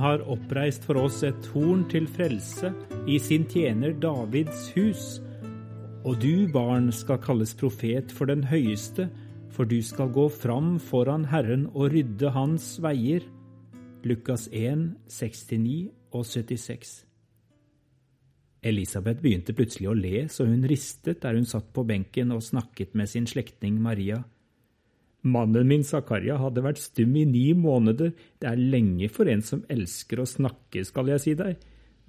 har oppreist for oss et horn til frelse i sin tjener Davids hus. Og du, barn, skal kalles profet for den høyeste, for du skal gå fram foran Herren og rydde hans veier. Lukas 1, 69 og 76. Elisabeth begynte plutselig å le så hun ristet der hun satt på benken og snakket med sin slektning Maria. Mannen min Zakaria hadde vært stum i ni måneder, det er lenge for en som elsker å snakke, skal jeg si deg.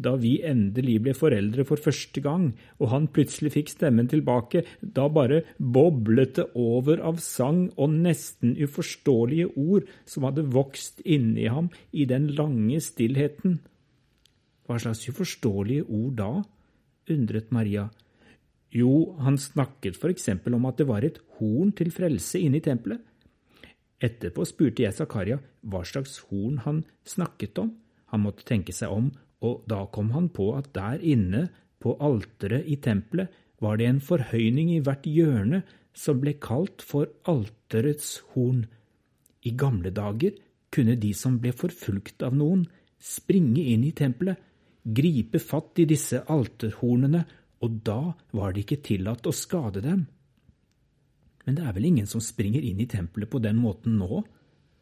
Da vi endelig ble foreldre for første gang, og han plutselig fikk stemmen tilbake, da bare boblet det over av sang og nesten uforståelige ord som hadde vokst inni ham i den lange stillheten. Hva slags uforståelige ord da? undret Maria. Jo, han snakket for eksempel om at det var et horn til frelse inne i tempelet. Etterpå spurte jeg Zakaria hva slags horn han snakket om. Han måtte tenke seg om, og da kom han på at der inne, på alteret i tempelet, var det en forhøyning i hvert hjørne som ble kalt for alterets horn. I gamle dager kunne de som ble forfulgt av noen, springe inn i tempelet, gripe fatt i disse alterhornene og da var det ikke tillatt å skade dem. Men det er vel ingen som springer inn i tempelet på den måten nå?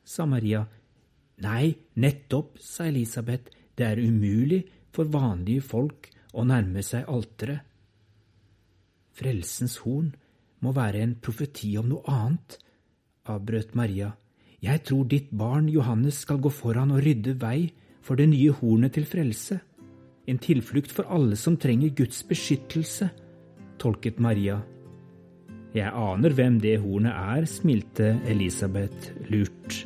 sa Maria. Nei, nettopp, sa Elisabeth, det er umulig for vanlige folk å nærme seg alteret. Frelsens horn må være en profeti om noe annet, avbrøt Maria. Jeg tror ditt barn Johannes skal gå foran og rydde vei for det nye hornet til frelse en tilflukt for alle som trenger Guds beskyttelse, tolket Maria. Jeg aner hvem det hornet er, smilte Elisabeth lurt.